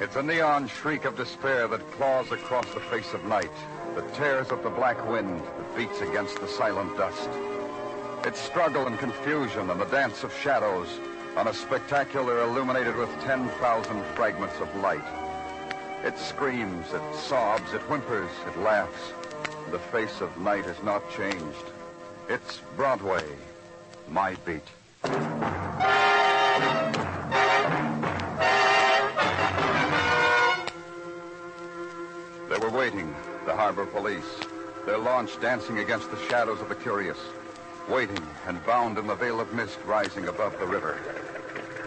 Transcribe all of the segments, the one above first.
It's a neon shriek of despair that claws across the face of night, that tears up the black wind, that beats against the silent dust. It's struggle and confusion and the dance of shadows on a spectacular illuminated with 10,000 fragments of light. It screams, it sobs, it whimpers, it laughs. The face of night has not changed. It's Broadway, my beat. Harbor police, their launch dancing against the shadows of the curious, waiting and bound in the veil of mist rising above the river.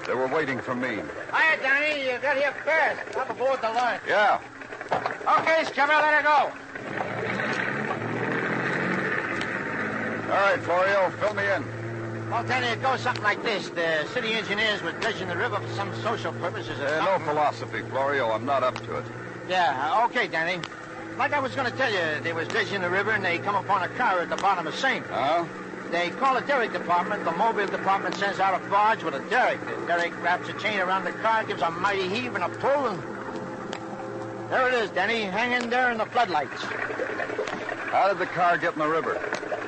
They were waiting for me. Hiya, Danny. You got here first. Up aboard the launch. Yeah, Okay, Skipper, let her go. all right, Florio, fill me in. Well, Danny, it goes something like this. The city engineers were dredging the river for some social purposes or Uh, no philosophy, Florio. I'm not up to it. Yeah, okay, Danny. Like I was going to tell you, they was dredging the river and they come upon a car at the bottom of the same. Huh? They call the derrick department. The mobile department sends out a barge with a derrick. The derrick wraps a chain around the car, gives a mighty heave and a pull, and there it is, Danny, hanging there in the floodlights. How did the car get in the river?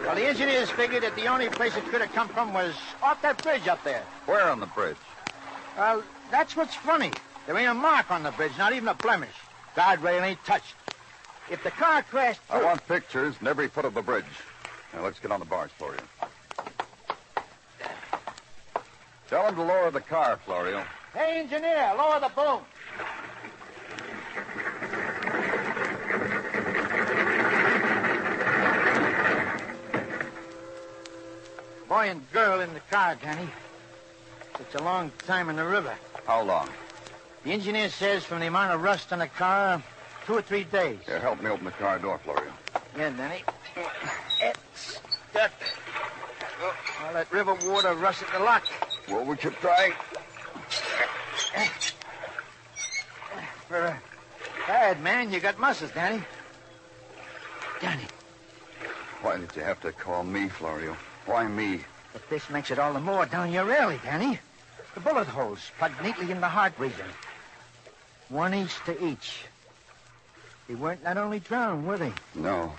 Well, the engineers figured that the only place it could have come from was off that bridge up there. Where on the bridge? Well, that's what's funny. There ain't a mark on the bridge, not even a blemish. Guardrail ain't touched. If the car crashed I want pictures and every foot of the bridge. Now, let's get on the barge, Florio. Tell him to lower the car, Florio. Hey, engineer, lower the boom. Boy and girl in the car, Danny. It's a long time in the river. How long? The engineer says from the amount of rust on the car, two or three days. Here, help me open the car door, Florio. Yeah, Danny. It's stuck. All that river water rusted the lock. Well, we keep trying. For a bad man, you got muscles, Danny. Danny, Why did you have to call me, Florio? Why me? but this makes it all the more down your alley, Danny. The bullet holes plugged neatly in the heart region. One each to each. They weren't not only drowned, were they? No.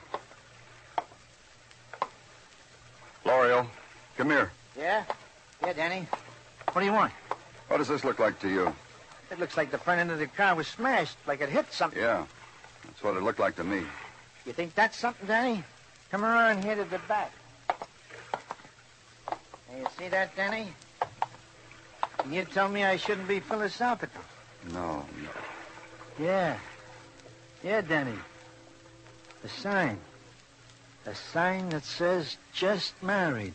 Florio, come here. Yeah? Yeah, Danny. What do you want? What does this look like to you? It looks like the front end of the car was smashed, like it hit something. Yeah, that's what it looked like to me. You think that's something, Danny? Come around here to the back. Now, you see that, Danny? And you tell me I shouldn't be philosophical. No, no. Yeah. Yeah, Danny. A sign. A sign that says just married.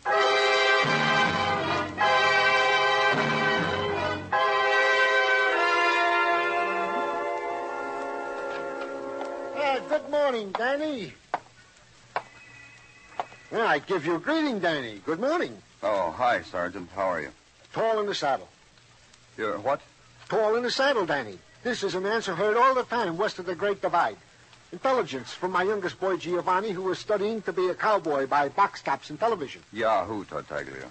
Yeah, good morning, Danny. Yeah, I give you a greeting, Danny. Good morning. Oh, hi, Sergeant. How are you? Tall in the saddle. You're what? Tall in the saddle, Danny. This is an answer heard all the time west of the Great Divide. Intelligence from my youngest boy, Giovanni, who was studying to be a cowboy by box tops and television. Yahoo, Tartaglia.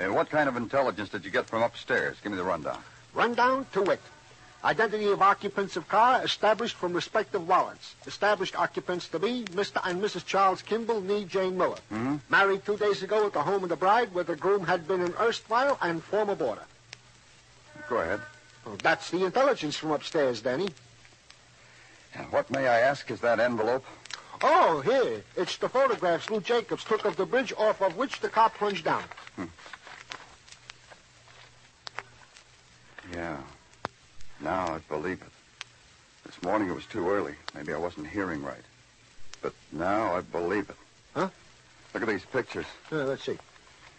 And what kind of intelligence did you get from upstairs? Give me the rundown. Rundown to wit. Identity of occupants of car established from respective wallets. Established occupants to be Mr. and Mrs. Charles Kimball, nee Jane Miller. Mm-hmm. Married two days ago at the home of the bride, where the groom had been an erstwhile and former boarder. Go ahead. Well, that's the intelligence from upstairs, Danny. And what, may I ask, is that envelope? Oh, here. It's the photographs Lou Jacobs took of the bridge off of which the car plunged down. Hmm. Yeah. Now I believe it. This morning it was too early. Maybe I wasn't hearing right. But now I believe it. Huh? Look at these pictures. Uh, let's see.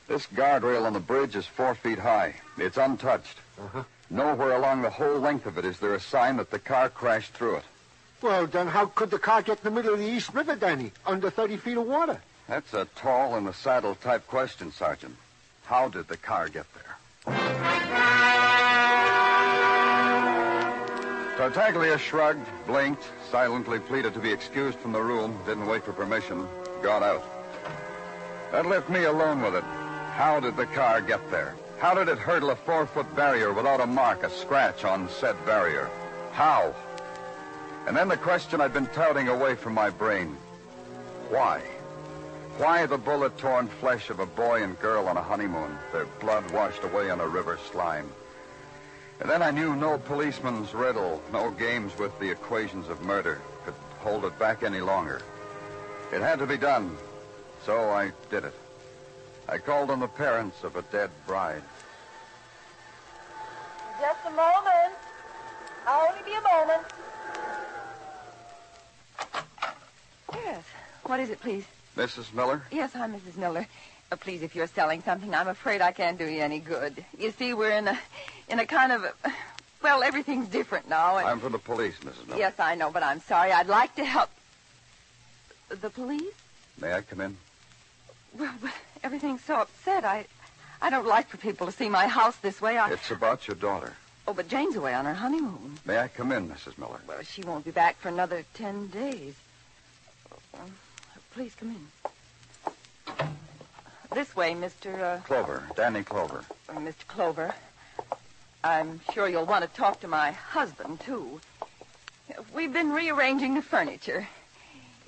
This guardrail on the bridge is four feet high. It's untouched. Uh-huh. Nowhere along the whole length of it is there a sign that the car crashed through it. Well, then how could the car get in the middle of the East River, Danny? Under 30 feet of water. That's a tall in the saddle type question, Sergeant. How did the car get there? Tartaglia shrugged, blinked, silently pleaded to be excused from the room, didn't wait for permission, got out. That left me alone with it. How did the car get there? How did it hurdle a four-foot barrier without a mark, a scratch on said barrier? How? And then the question I'd been touting away from my brain. Why? Why the bullet-torn flesh of a boy and girl on a honeymoon, their blood washed away on a river slime? And then I knew no policeman's riddle, no games with the equations of murder could hold it back any longer. It had to be done, so I did it. I called on the parents of a dead bride. Just a moment. I'll only be a moment. Yes. What is it, please? Mrs. Miller? Yes, I'm Mrs. Miller. Uh, please, if you're selling something, I'm afraid I can't do you any good. You see, we're in a, in a kind of, a, well, everything's different now. And, I'm from the police, Mrs. Miller. yes, I know, but I'm sorry. I'd like to help. The police? May I come in? Well, but everything's so upset. I, I don't like for people to see my house this way. I, It's about your daughter. oh, but Jane's away on her honeymoon. May I come in, Mrs. Miller? Well, she won't be back for another ten days. Um, please come in. This way, Mr. Uh, Clover, Danny Clover. uh, Mr. Clover. I'm sure you'll want to talk to my husband too. We've been rearranging the furniture.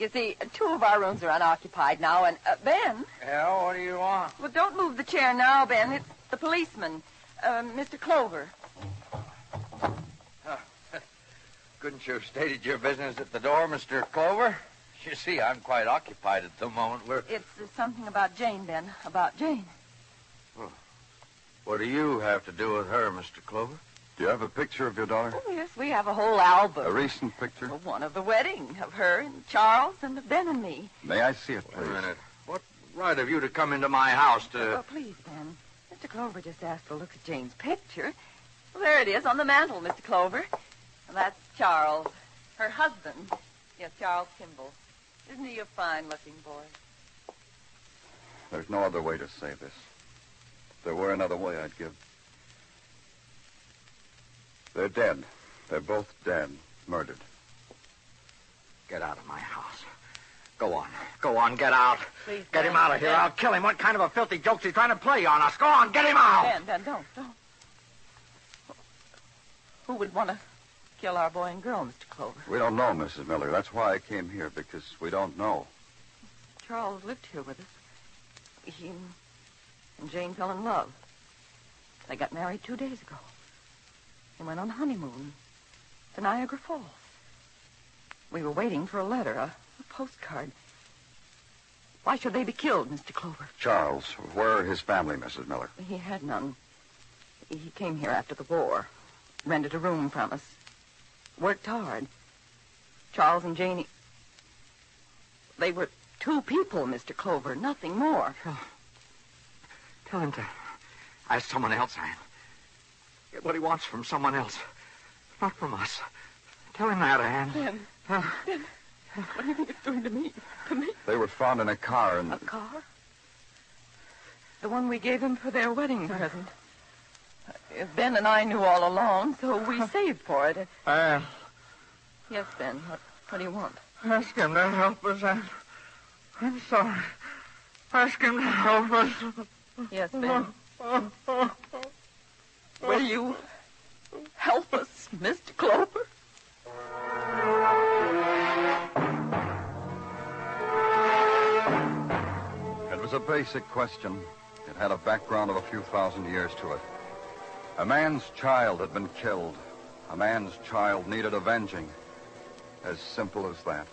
You see, two of our rooms are unoccupied now, and uh, Ben. Yeah, what do you want? Well, don't move the chair now, Ben. It's the policeman, uh, Mr. Clover. Couldn't you have stated your business at the door, Mr. Clover? You see, I'm quite occupied at the moment. We're... It's uh, something about Jane, Ben. About Jane. What do you have to do with her, Mr. Clover? Do you have a picture of your daughter? Oh, yes, we have a whole album. A recent picture? Well, one of the wedding of her and Charles and of Ben and me. May I see it, Wait please? a minute. What right have you to come into my house to... Oh, please, Ben. Mr. Clover just asked to look at Jane's picture. Well, there it is on the mantel, Mr. Clover. And that's Charles, her husband. Yes, Charles Kimball. Isn't he a fine-looking boy? There's no other way to say this. If there were another way, I'd give. They're dead. They're both dead. Murdered. Get out of my house. Go on. Go on, get out. Please, Get Ben. him out of here. Ben. I'll kill him. What kind of a filthy joke's he trying to play on us? Go on, get him out. Ben, Ben, don't, don't. Who would want to kill our boy and girl, Mr. Clover? We don't know, Mrs. Miller. That's why I came here, because we don't know. Charles lived here with us. He and Jane fell in love. They got married two days ago. They went on honeymoon to Niagara Falls. We were waiting for a letter, a, a postcard. Why should they be killed, Mr. Clover? Charles, where are his family, Mrs. Miller? He had none. He came here after the war, rented a room from us, worked hard. Charles and Janie. They were two people, Mr. Clover, nothing more. Tell him to ask someone else, Anne. Get what he wants from someone else. Not from us. Tell him that, Anne. Ben, Uh, what do you think it's doing to me? To me? They were found in a car in A car? The one we gave him for their wedding present. Uh, Ben and I knew all along, so we saved for it. Anne, Yes, Ben. What, what do you want? ask him to help us, Anne. I'm sorry. Ask him to help us. Yes, Ben. Will you help us, Mr. Clover? It was a basic question. It had a background of a few thousand years to it. A man's child had been killed. A man's child needed avenging. As simple as that.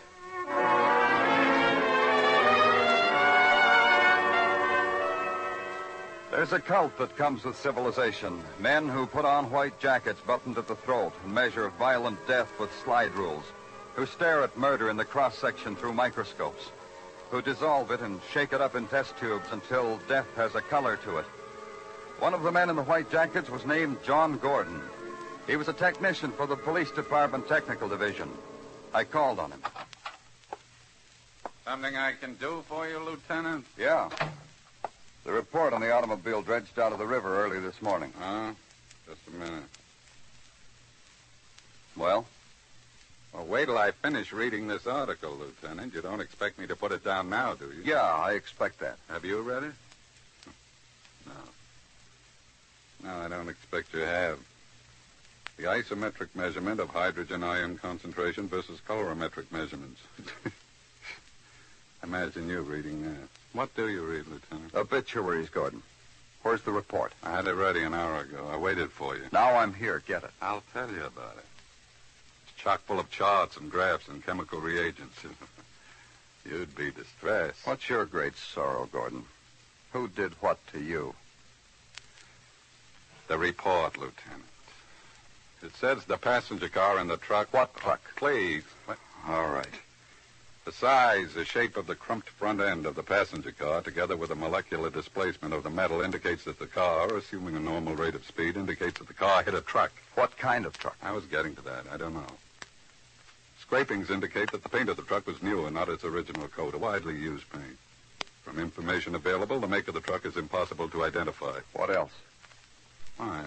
There's a cult that comes with civilization. Men who put on white jackets buttoned at the throat and measure violent death with slide rules. Who stare at murder in the cross section through microscopes. Who dissolve it and shake it up in test tubes until death has a color to it. One of the men in the white jackets was named John Gordon. He was a technician for the police department technical division. I called on him. Something I can do for you, Lieutenant? Yeah. The report on the automobile dredged out of the river early this morning. Huh? Just a minute. Well? Well, wait till I finish reading this article, Lieutenant. You don't expect me to put it down now, do you? Yeah, I expect that. Have you read it? No. No, I don't expect you have. The isometric measurement of hydrogen ion concentration versus colorimetric measurements. Imagine you reading that. What do you read, Lieutenant? Obituaries, Gordon. Where's the report? I had it ready an hour ago. I waited for you. Now I'm here. Get it. I'll tell you about it. It's chock full of charts and graphs and chemical reagents. You'd be distressed. What's your great sorrow, Gordon? Who did what to you? The report, Lieutenant. It says the passenger car and the truck. What truck? Please. What? All right. The size, the shape of the crumped front end of the passenger car, together with the molecular displacement of the metal, indicates that the car, assuming a normal rate of speed, indicates that the car hit a truck. What kind of truck? I was getting to that. I don't know. Scrapings indicate that the paint of the truck was new and not its original coat, a widely used paint. From information available, the make of the truck is impossible to identify. What else? Why,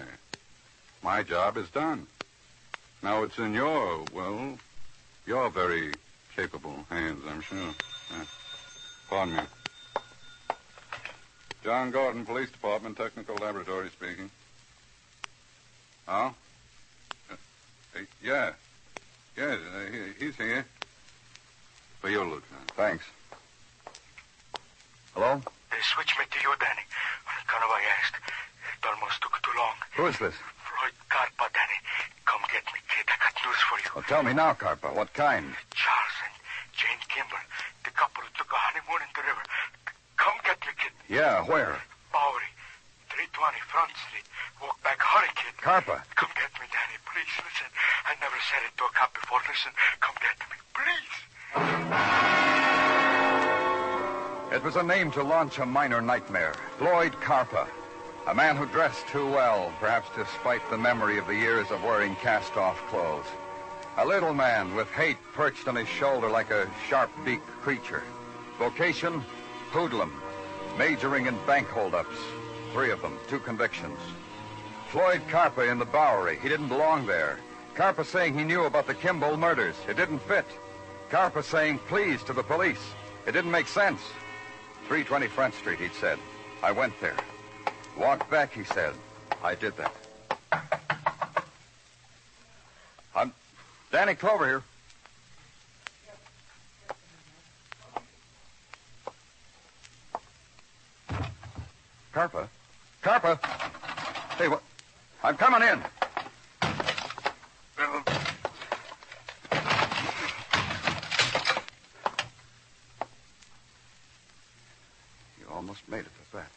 my job is done. Now it's in your, well, your very capable hands, I'm sure. Yeah. Pardon me. John Gordon, Police Department, Technical Laboratory speaking. Oh? Uh, uh, yeah. Yes, uh, he, he's here. For you, Lieutenant. Thanks. Hello? They switched me to you, Danny. On account of I asked. It almost took too long. Who is this? Floyd Carpa, Danny. Come get me, kid. I got news for you. Well, tell me now, Carpa. What kind? Charles and Jane Kimball, the couple who took a honeymoon in the river. Come get me, kid. Yeah, where? Bowery, 320 Front Street. Walk back, hurry, kid. Carpa. Come get me, Danny. Please, listen. I never said it to a cop before. Listen, come get me, please. It was a name to launch a minor nightmare. Floyd Carpa. A man who dressed too well, perhaps despite the memory of the years of wearing cast-off clothes. A little man with hate perched on his shoulder like a sharp-beaked creature. Vocation, hoodlum. Majoring in bank holdups. Three of them, two convictions. Floyd Carpa in the Bowery. He didn't belong there. Carpa saying he knew about the Kimball murders. It didn't fit. Carpa saying please to the police. It didn't make sense. 320 Front Street, he'd said. I went there. Walked back, he said. I did that. I'm Danny Clover here. Carpa? Carpa? Hey, what? I'm coming in. You almost made it with that.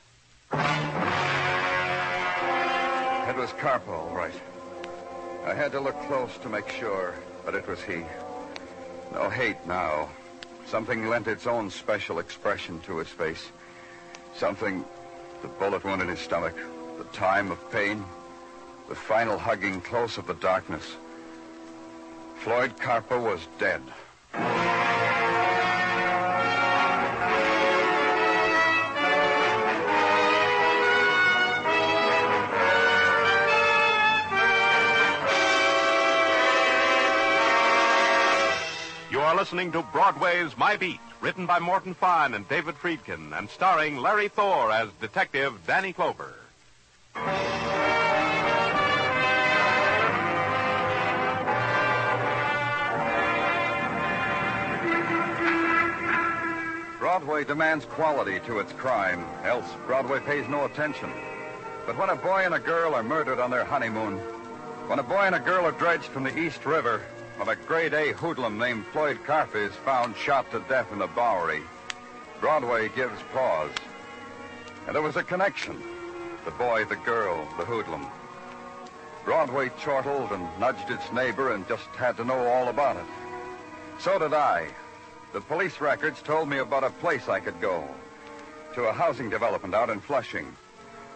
It was Carpa, all right. I had to look close to make sure, but it was he. No hate now. Something lent its own special expression to his face. Something, the bullet wound in his stomach, the time of pain, the final hugging close of the darkness. Floyd Carper was dead. You are listening to Broadway's My Beat, written by Morton Fine and David Friedkin, and starring Larry Thor as Detective Danny Clover. Broadway demands quality to its crime, else Broadway pays no attention. But when a boy and a girl are murdered on their honeymoon, when a boy and a girl are dredged from the East River, when a grade A hoodlum named Floyd Carper is found shot to death in the Bowery, Broadway gives pause. And there was a connection. The boy, the girl, the hoodlum. Broadway chortled and nudged its neighbor and just had to know all about it. So did I. The police records told me about a place I could go. To a housing development out in Flushing.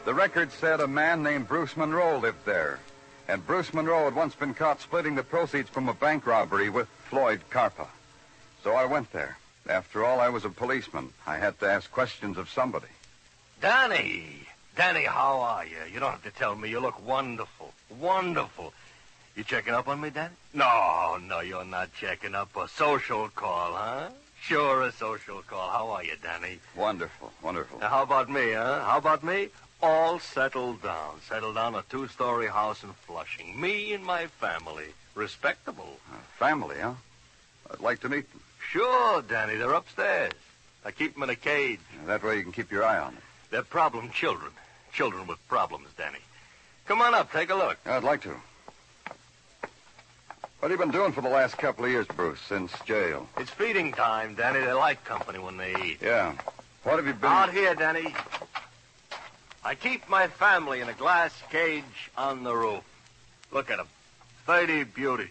The records said a man named Bruce Monroe lived there. And Bruce Monroe had once been caught splitting the proceeds from a bank robbery with Floyd Carpa. So I went there. After all, I was a policeman. I had to ask questions of somebody. Danny! Danny, how are you? You don't have to tell me. You look wonderful. Wonderful. You checking up on me, Danny? No, no, you're not checking up. A social call, huh? Sure, a social call. How are you, Danny? Wonderful, wonderful. Now, how about me, huh? How about me? All settled down. Settled down a two-story house in Flushing. Me and my family. Respectable. Uh, family, huh? I'd like to meet them. Sure, Danny. They're upstairs. I keep them in a cage. That way you can keep your eye on them. They're problem children. Children with problems, Danny. Come on up. Take a look. I'd like to. What have you been doing for the last couple of years, Bruce, since jail? It's feeding time, Danny. They like company when they eat. Yeah. What have you been... Out here, Danny. I keep my family in a glass cage on the roof. Look at 'em. Thirty beauties.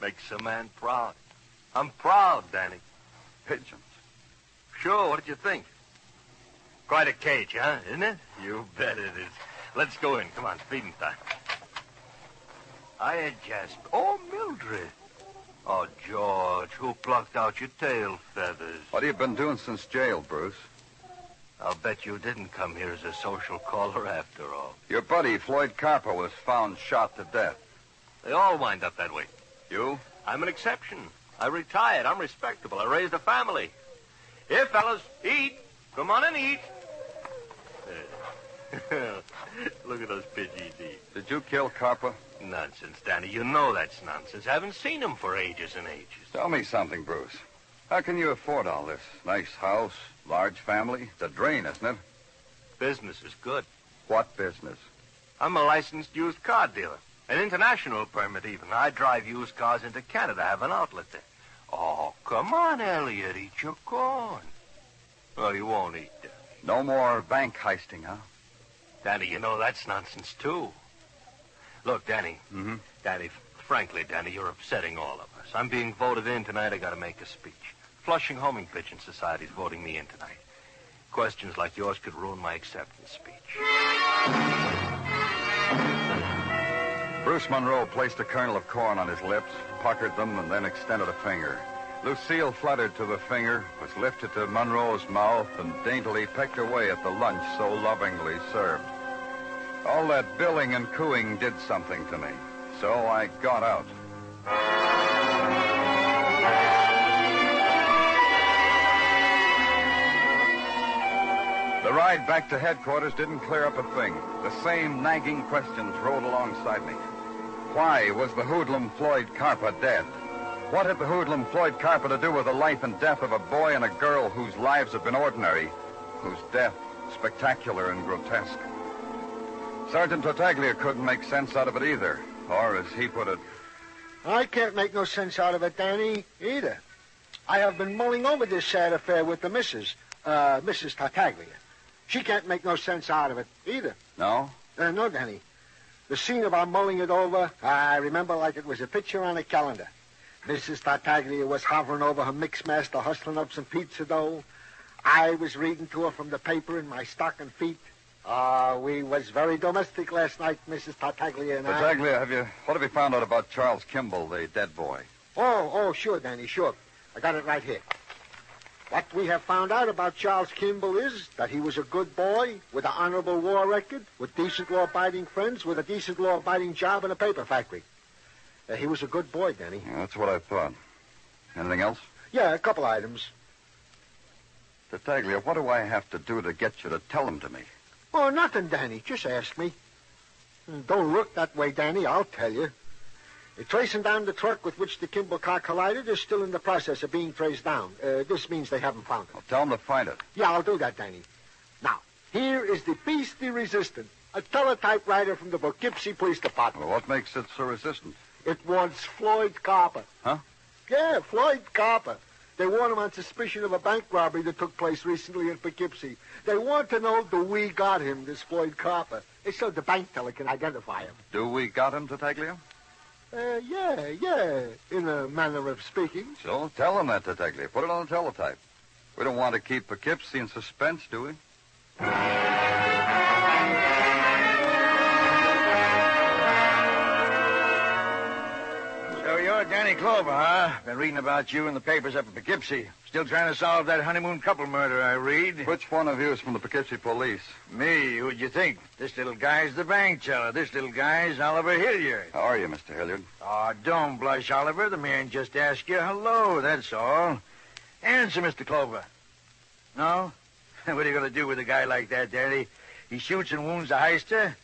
Makes a man proud. I'm proud, Danny. Pigeons. Sure, what did you think? Quite a cage, huh? Isn't it? You bet it is. Let's go in. Come on, feeding time. Hiya, Jasper. Oh, Mildred. Oh, George, who plucked out your tail feathers? What have you been doing since jail, Bruce? I'll bet you didn't come here as a social caller after all. Your buddy, Floyd Carper, was found shot to death. They all wind up that way. You? I'm an exception. I retired. I'm respectable. I raised a family. Here, fellas, eat. Come on and eat. Look at those pidgeys eat. Did you kill Carper? Nonsense, Danny. You know that's nonsense. I haven't seen him for ages and ages. Tell me something, Bruce. How can you afford all this? Nice house, large family. It's a drain, isn't it? Business is good. What business? I'm a licensed used car dealer. An international permit, even. I drive used cars into Canada. I have an outlet there. Oh, come on, Elliot. Eat your corn. Well, you won't eat, Danny. No more bank heisting, huh? Danny, you know that's nonsense, too. Look, Danny. Mm-hmm. Danny, frankly, Danny, you're upsetting all of us. I'm being voted in tonight. I got to make a speech. Flushing Homing Pigeon Society's voting me in tonight. Questions like yours could ruin my acceptance speech. Bruce Monroe placed a kernel of corn on his lips, puckered them, and then extended a finger. Lucille fluttered to the finger, was lifted to Monroe's mouth, and daintily pecked away at the lunch so lovingly served. All that billing and cooing did something to me, so I got out. The ride back to headquarters didn't clear up a thing. The same nagging questions rolled alongside me. Why was the hoodlum Floyd Carpa dead? What had the hoodlum Floyd Carpa to do with the life and death of a boy and a girl whose lives have been ordinary, whose death spectacular and grotesque? Sergeant Tartaglia couldn't make sense out of it either, or as he put it, I can't make no sense out of it, Danny, either. I have been mulling over this sad affair with the missus, uh, Mrs. Tartaglia. She can't make no sense out of it either. no? Uh, no, Danny. The scene of our mulling it over, I remember like it was a picture on a calendar. Mrs. Tartaglia was hovering over her mixmaster, hustling up some pizza dough. I was reading to her from the paper in my stocking feet. Ah, we was very domestic last night, Mrs. Tartaglia and I. Tartaglia, have you what have you found out about Charles Kimball, the dead boy? Oh, oh, sure, Danny, sure. I got it right here. What we have found out about Charles Kimball is that he was a good boy with an honorable war record, with decent law-abiding friends, with a decent law-abiding job in a paper factory. Uh, he was a good boy, Danny. Yeah, that's what I thought. Anything else? Yeah, a couple items. Tartaglia, what do I have to do to get you to tell them to me? Oh, nothing, Danny. Just ask me. Don't look that way, Danny. I'll tell you. Uh, tracing down the truck with which the Kimball car collided is still in the process of being traced down. Uh, this means they haven't found it. Well, tell them to find it. Yeah, I'll do that, Danny. Now, here is the de resistance, a teletypewriter from the Poughkeepsie Police Department. Well, what makes it so resistant? It wants Floyd Carper. Huh? Yeah, Floyd Carper. They want him on suspicion of a bank robbery that took place recently in Poughkeepsie. They want to know do we got him, this Floyd Carper. It's so the bank teller can identify him. Do we got him, Tartaglia? Uh, yeah, yeah, in a manner of speaking. So tell them that, Tartaglia. Put it on the teletype. We don't want to keep Poughkeepsie in suspense, do we? Danny Clover, huh? Been reading about you in the papers up in Poughkeepsie. Still trying to solve that honeymoon couple murder, I read. Which one of you is from the Poughkeepsie police? Me, who'd you think? This little guy's the bank teller. This little guy's Oliver Hilliard. How are you, Mr. Hilliard? Oh, don't blush, Oliver. The man just asked you hello, that's all. Answer, Mr. Clover. No? what are you going to do with a guy like that, Danny? He shoots and wounds a heister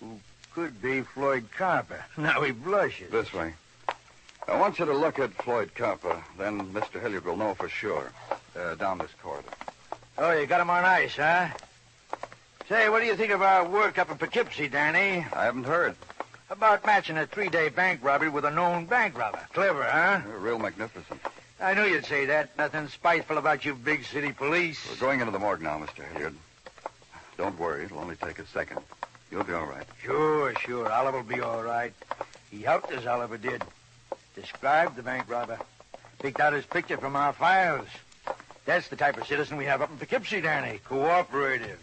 who could be Floyd Carper. Now he blushes. This way. I want you to look at Floyd Carper. Then Mr. Hilliard will know for sure. Uh, down this corridor. Oh, you got him on ice, huh? Say, what do you think of our work up in Poughkeepsie, Danny? I haven't heard. About matching a three-day bank robbery with a known bank robber. Clever, huh? You're real magnificent. I knew you'd say that. Nothing spiteful about you big city police. We're going into the morgue now, Mr. Hilliard. Don't worry. It'll only take a second. You'll be all right. Sure, sure. Oliver will be all right. He helped us, Oliver did. Described the bank robber. Picked out his picture from our files. That's the type of citizen we have up in Poughkeepsie, Danny. Cooperative.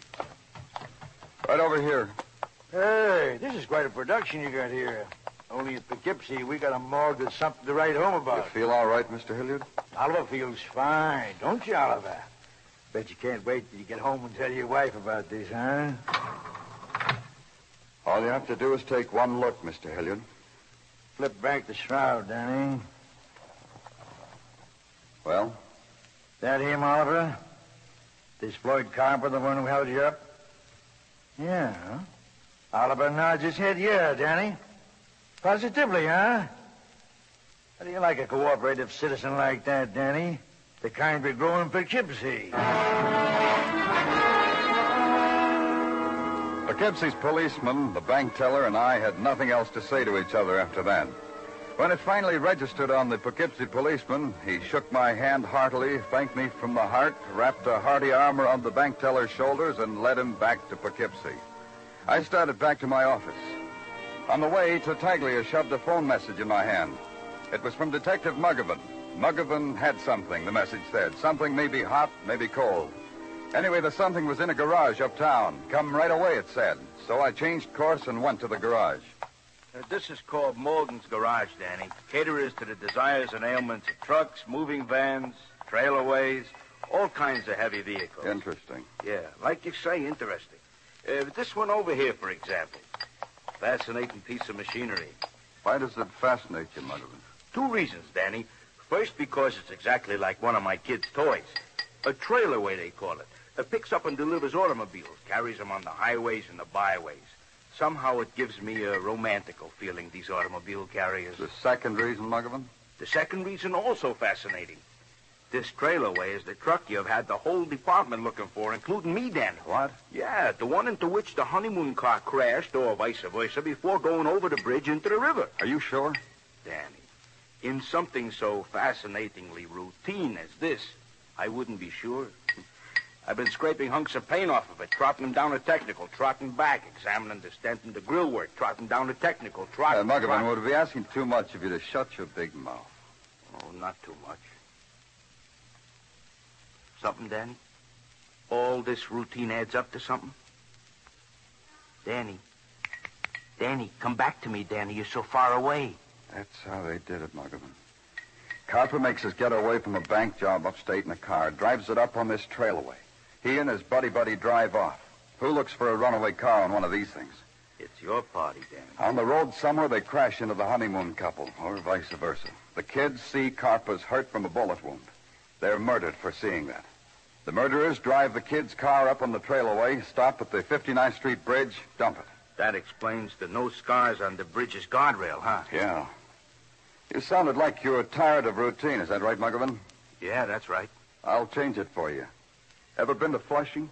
Right over here. Hey, this is quite a production you got here. Only in Poughkeepsie, we got a morgue that's something to write home about. You feel all right, Mr. Hilliard? Oliver feels fine, don't you, Oliver? Bet you can't wait till you get home and tell your wife about this, huh? All you have to do is take one look, Mr. Hilliard. Flip back the shroud, Danny. Well, That him, Oliver? This Floyd Carper, the one who held you up? Yeah. Oliver nods his head, yeah, Danny. Positively, huh? How do you like a cooperative citizen like that, Danny? The kind we grow in Poughkeepsie. Poughkeepsie's policeman, the bank teller, and I had nothing else to say to each other after that. When it finally registered on the Poughkeepsie policeman, he shook my hand heartily, thanked me from the heart, wrapped a hearty arm around the bank teller's shoulders, and led him back to Poughkeepsie. I started back to my office. On the way, Tartaglia shoved a phone message in my hand. It was from Detective Muggavan. Muggavan had something, the message said. Something maybe hot, maybe cold. Anyway, the something was in a garage uptown. Come right away, it said. So I changed course and went to the garage. Uh, this is called Morgan's Garage, Danny. Caterers to the desires and ailments of trucks, moving vans, trailerways, all kinds of heavy vehicles. Interesting. Yeah, like you say, interesting. Uh, this one over here, for example. Fascinating piece of machinery. Why does it fascinate you, Muggavan? Two reasons, Danny. First, because it's exactly like one of my kids' toys. A trailerway, they call it. It picks up and delivers automobiles, carries them on the highways and the byways. Somehow it gives me a romantical feeling, these automobile carriers. The second reason, Muggavan? The second reason also fascinating. This trailerway is the truck you've had the whole department looking for, including me, Dan. What? Yeah, the one into which the honeymoon car crashed, or vice versa, before going over the bridge into the river. Are you sure? Danny, in something so fascinatingly routine as this, I wouldn't be sure. I've been scraping hunks of paint off of it, trotting them down a technical, trotting back, examining the stent and the grill work, trotting down a technical, Uh, trotting. Muggavan, trotting- would it be asking too much of you to shut your big mouth? Oh, not too much. Something, Danny? All this routine adds up to something? Danny. Danny, come back to me, Danny. You're so far away. That's how they did it, Muggavan. Carper makes us get away from a bank job upstate in a car, drives it up on this trailway. He and his buddy buddy drive off. Who looks for a runaway car on one of these things? It's your party, Danny. On the road somewhere, they crash into the honeymoon couple, or vice versa. The kids see Carper's hurt from a bullet wound. They're murdered for seeing that. The murderers drive the kids' car up on the trailway, stop at the 59th Street Bridge, dump it. That explains the no scars on the bridge's guardrail, huh? Yeah. You sounded like you were tired of routine. Is that right, Muggavan? Yeah, that's right. I'll change it for you. Ever been to Flushing?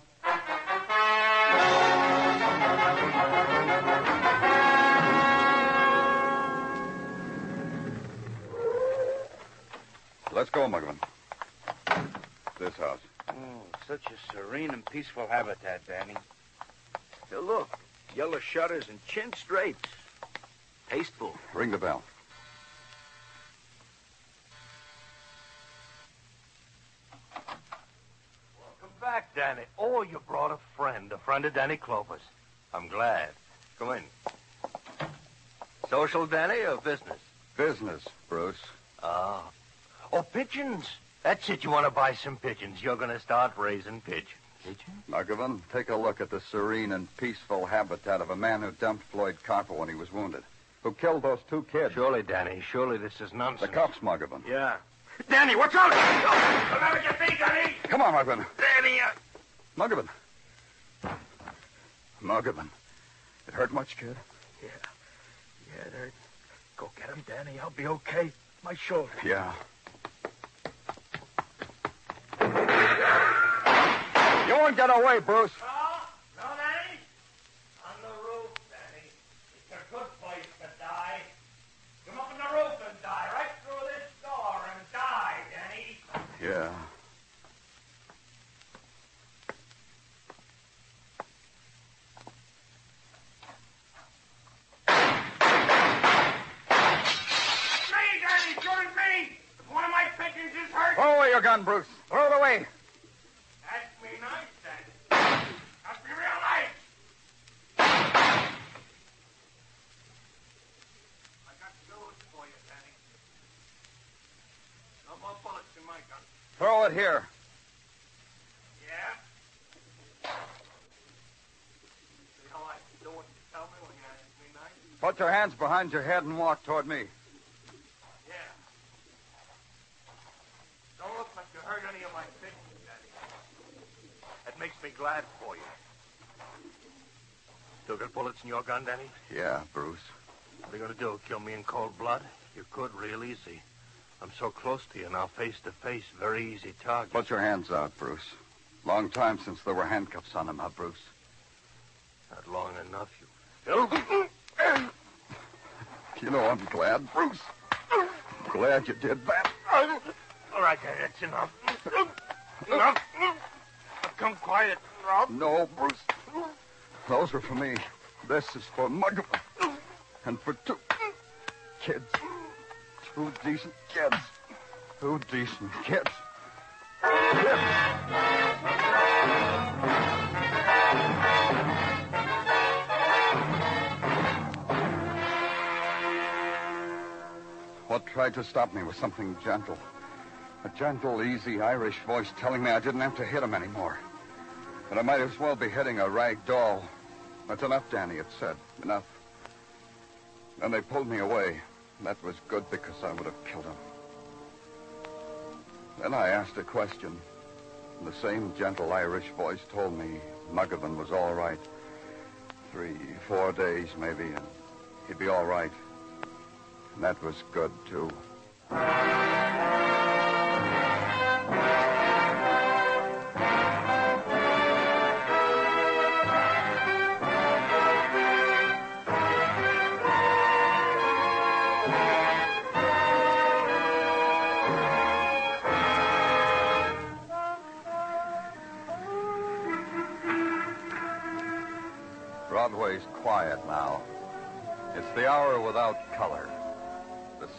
Let's go, Muggavan. This house. Oh, such a serene and peaceful habitat, Danny. Hey, look, yellow shutters and chintz drapes. Tasteful. Ring the bell. Welcome back, Danny. Oh, you brought a friend, a friend of Danny Clover's. I'm glad. Come in. Social, Danny, or business? Business, Bruce. Ah. Oh, pigeons. That's it. You want to buy some pigeons. You're going to start raising pigeons. Pigeons? Muggavan, take a look at the serene and peaceful habitat of a man who dumped Floyd Carper when he was wounded. Who killed those two kids. Surely, Danny. Surely this is nonsense. The nonsense. cops, Muggavan. Yeah. Danny, watch out! Oh, don't ever get me, Danny! Come on, Muggavan. Muggavan. Muggavan. It hurt much, kid? Yeah. Yeah, it hurt. Go get him, Danny. I'll be okay. My shoulder. Yeah. You won't get away, Bruce. No, Danny? On the roof, Danny. It's a good place to die. Come up on the roof and die, right through this door and die, Danny. Yeah. Me, Danny, join me! If one of my pigeons is hurt, Throw away your gun, Bruce. Throw it away. that's me nice, Danny. That's me real nice. I got news for you, Danny. No more bullets in my gun. Throw it here. Yeah? See how I do what you tell me when you ask me nice? Put your hands behind your head and walk toward me. Yeah. Don't look like you hurt any of my pigeons, Danny. That makes me glad for you. Still got bullets in your gun, Danny? Yeah, Bruce. What are you going to do? Kill me in cold blood? You could real easy. I'm so close to you now, face to face. Very easy target. Put your hands out, Bruce. Long time since there were handcuffs on him, huh, Bruce? Not long enough, you. You know, I'm glad, Bruce. I'm Glad you did that. All right, that's enough. Enough. Come quiet, Rob. No, Bruce. Those were for me. This is for Muggavan. And for two kids. Two decent kids. Two decent kids. What tried to stop me was something gentle. A gentle, easy Irish voice telling me I didn't have to hit him anymore. That I might as well be hitting a rag doll. That's enough, Danny, it said. Enough. Then they pulled me away. That was good because I would have killed him. Then I asked a question. And the same gentle Irish voice told me Muggavan was all right. Three, four days, maybe, and he'd be all right. And that was good, too.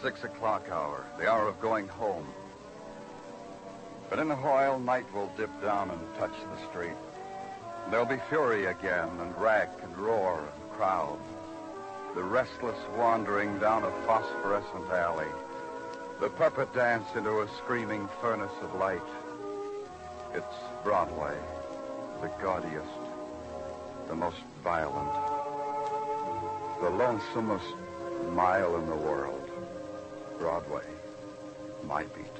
Six o'clock hour, the hour of going home. But in a while, night will dip down and touch the street. There'll be fury again, and rack and roar and crowd. The restless wandering down a phosphorescent alley. The puppet dance into a screaming furnace of light. It's Broadway, the gaudiest, the most violent, the lonesomest mile in the world. Broadway, might beat.